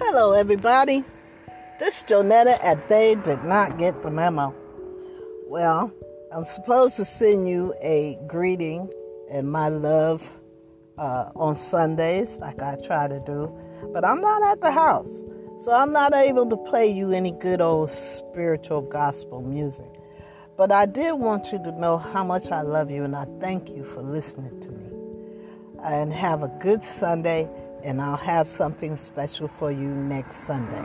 Hello, everybody. This is Jonetta at They Did Not Get the Memo. Well, I'm supposed to send you a greeting and my love uh, on Sundays, like I try to do, but I'm not at the house. So I'm not able to play you any good old spiritual gospel music. But I did want you to know how much I love you and I thank you for listening to me. And have a good Sunday, and I'll have something special for you next Sunday.